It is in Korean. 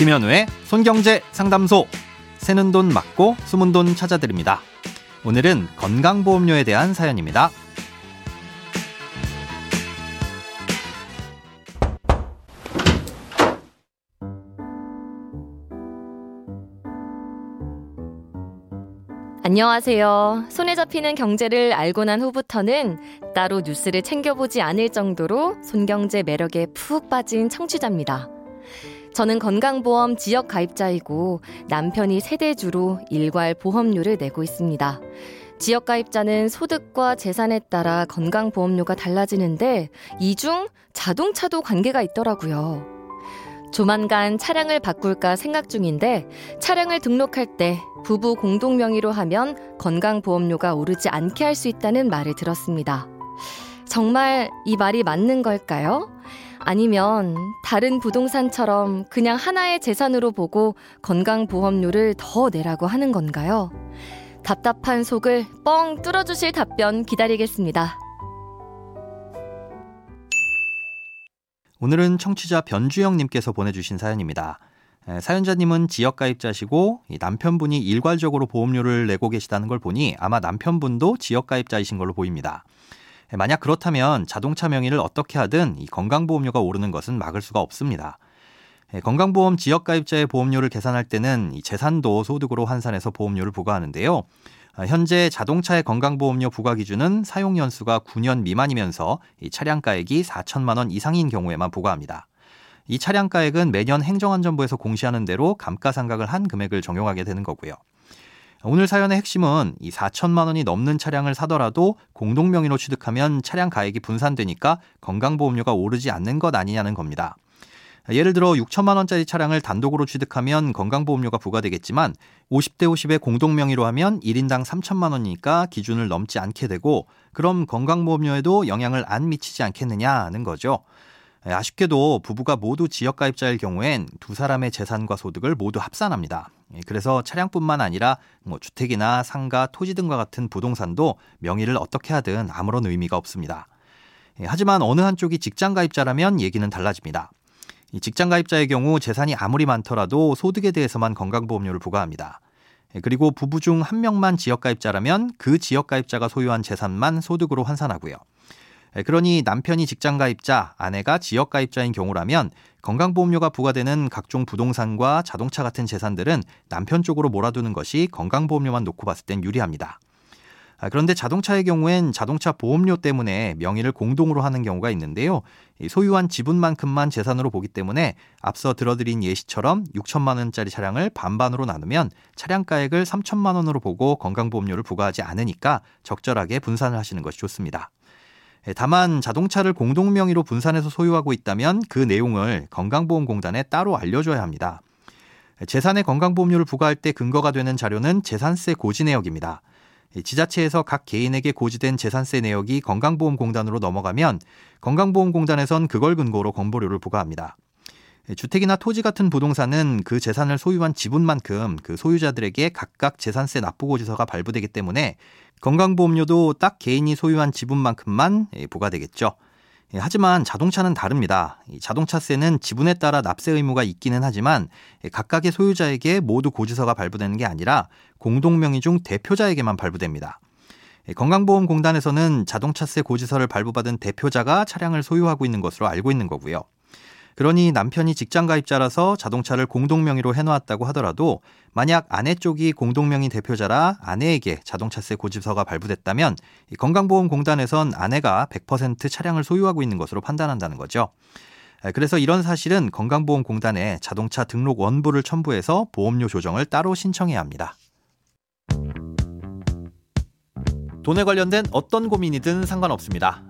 김현우의 손경제 상담소. 새는 돈 맞고 숨은 돈 찾아드립니다. 오늘은 건강보험료에 대한 사연입니다. 안녕하세요. 손에 잡히는 경제를 알고 난 후부터는 따로 뉴스를 챙겨보지 않을 정도로 손경제 매력에 푹 빠진 청취자입니다. 저는 건강보험 지역 가입자이고 남편이 세대주로 일괄 보험료를 내고 있습니다. 지역 가입자는 소득과 재산에 따라 건강보험료가 달라지는데 이 중 자동차도 관계가 있더라고요. 조만간 차량을 바꿀까 생각 중인데 차량을 등록할 때 부부 공동 명의로 하면 건강보험료가 오르지 않게 할 수 있다는 말을 들었습니다. 정말 이 말이 맞는 걸까요? 아니면 다른 부동산처럼 그냥 하나의 재산으로 보고 건강보험료를 더 내라고 하는 건가요? 답답한 속을 뻥 뚫어주실 답변 기다리겠습니다. 오늘은 청취자 변주영님께서 보내주신 사연입니다. 사연자님은 지역가입자시고 남편분이 일괄적으로 보험료를 내고 계시다는 걸 보니 아마 남편분도 지역가입자이신 걸로 보입니다. 만약 그렇다면 자동차 명의를 어떻게 하든 이 건강보험료가 오르는 것은 막을 수가 없습니다. 건강보험 지역가입자의 보험료를 계산할 때는 이 재산도 소득으로 환산해서 보험료를 부과하는데요. 아, 현재 자동차의 건강보험료 부과 기준은 사용 연수가 9년 미만이면서 이 차량가액이 4천만 원 이상인 경우에만 부과합니다. 이 차량가액은 매년 행정안전부에서 공시하는 대로 감가상각을 한 금액을 적용하게 되는 거고요. 오늘 사연의 핵심은 이 4천만 원이 넘는 차량을 사더라도 공동 명의로 취득하면 차량 가액이 분산되니까 건강보험료가 오르지 않는 것 아니냐는 겁니다. 예를 들어 6천만 원짜리 차량을 단독으로 취득하면 건강보험료가 부과되겠지만 50대 50의 공동 명의로 하면 1인당 3천만 원이니까 기준을 넘지 않게 되고 그럼 건강보험료에도 영향을 안 미치지 않겠느냐는 거죠. 아쉽게도 부부가 모두 지역가입자일 경우엔 두 사람의 재산과 소득을 모두 합산합니다. 그래서 차량뿐만 아니라 뭐 주택이나 상가, 토지 등과 같은 부동산도 명의를 어떻게 하든 아무런 의미가 없습니다. 하지만 어느 한쪽이 직장 가입자라면 얘기는 달라집니다. 직장 가입자의 경우 재산이 아무리 많더라도 소득에 대해서만 건강보험료를 부과합니다. 그리고 부부 중 한 명만 지역 가입자라면 그 지역 가입자가 소유한 재산만 소득으로 환산하고요. 그러니 남편이 직장 가입자, 아내가 지역 가입자인 경우라면 건강보험료가 부과되는 각종 부동산과 자동차 같은 재산들은 남편 쪽으로 몰아두는 것이 건강보험료만 놓고 봤을 땐 유리합니다. 아, 그런데 자동차의 경우엔 자동차 보험료 때문에 명의를 공동으로 하는 경우가 있는데요. 소유한 지분만큼만 재산으로 보기 때문에 앞서 들어드린 예시처럼 6천만 원짜리 차량을 반반으로 나누면 차량가액을 3천만 원으로 보고 건강보험료를 부과하지 않으니까 적절하게 분산을 하시는 것이 좋습니다. 예, 다만 자동차를 공동 명의로 분산해서 소유하고 있다면 그 내용을 건강보험공단에 따로 알려줘야 합니다. 재산의 건강보험료를 부과할 때 근거가 되는 자료는 재산세 고지 내역입니다. 지자체에서 각 개인에게 고지된 재산세 내역이 건강보험공단으로 넘어가면 건강보험공단에선 그걸 근거로 건보료를 부과합니다. 주택이나 토지 같은 부동산은 그 재산을 소유한 지분만큼 그 소유자들에게 각각 재산세 납부고지서가 발부되기 때문에 건강보험료도 딱 개인이 소유한 지분만큼만 부과되겠죠. 예, 하지만 자동차는 다릅니다. 자동차세는 지분에 따라 납세 의무가 있기는 하지만 각각의 소유자에게 모두 고지서가 발부되는 게 아니라 공동명의 중 대표자에게만 발부됩니다. 건강보험공단에서는 자동차세 고지서를 발부받은 대표자가 차량을 소유하고 있는 것으로 알고 있는 거고요. 그러니 남편이 직장 가입자라서 자동차를 공동명의로 해놓았다고 하더라도 만약 아내 쪽이 공동명의 대표자라 아내에게 자동차세 고지서가 발부됐다면 건강보험공단에선 아내가 100% 차량을 소유하고 있는 것으로 판단한다는 거죠. 그래서 이런 사실은 건강보험공단에 자동차 등록 원부를 첨부해서 보험료 조정을 따로 신청해야 합니다. 돈에 관련된 어떤 고민이든 상관없습니다.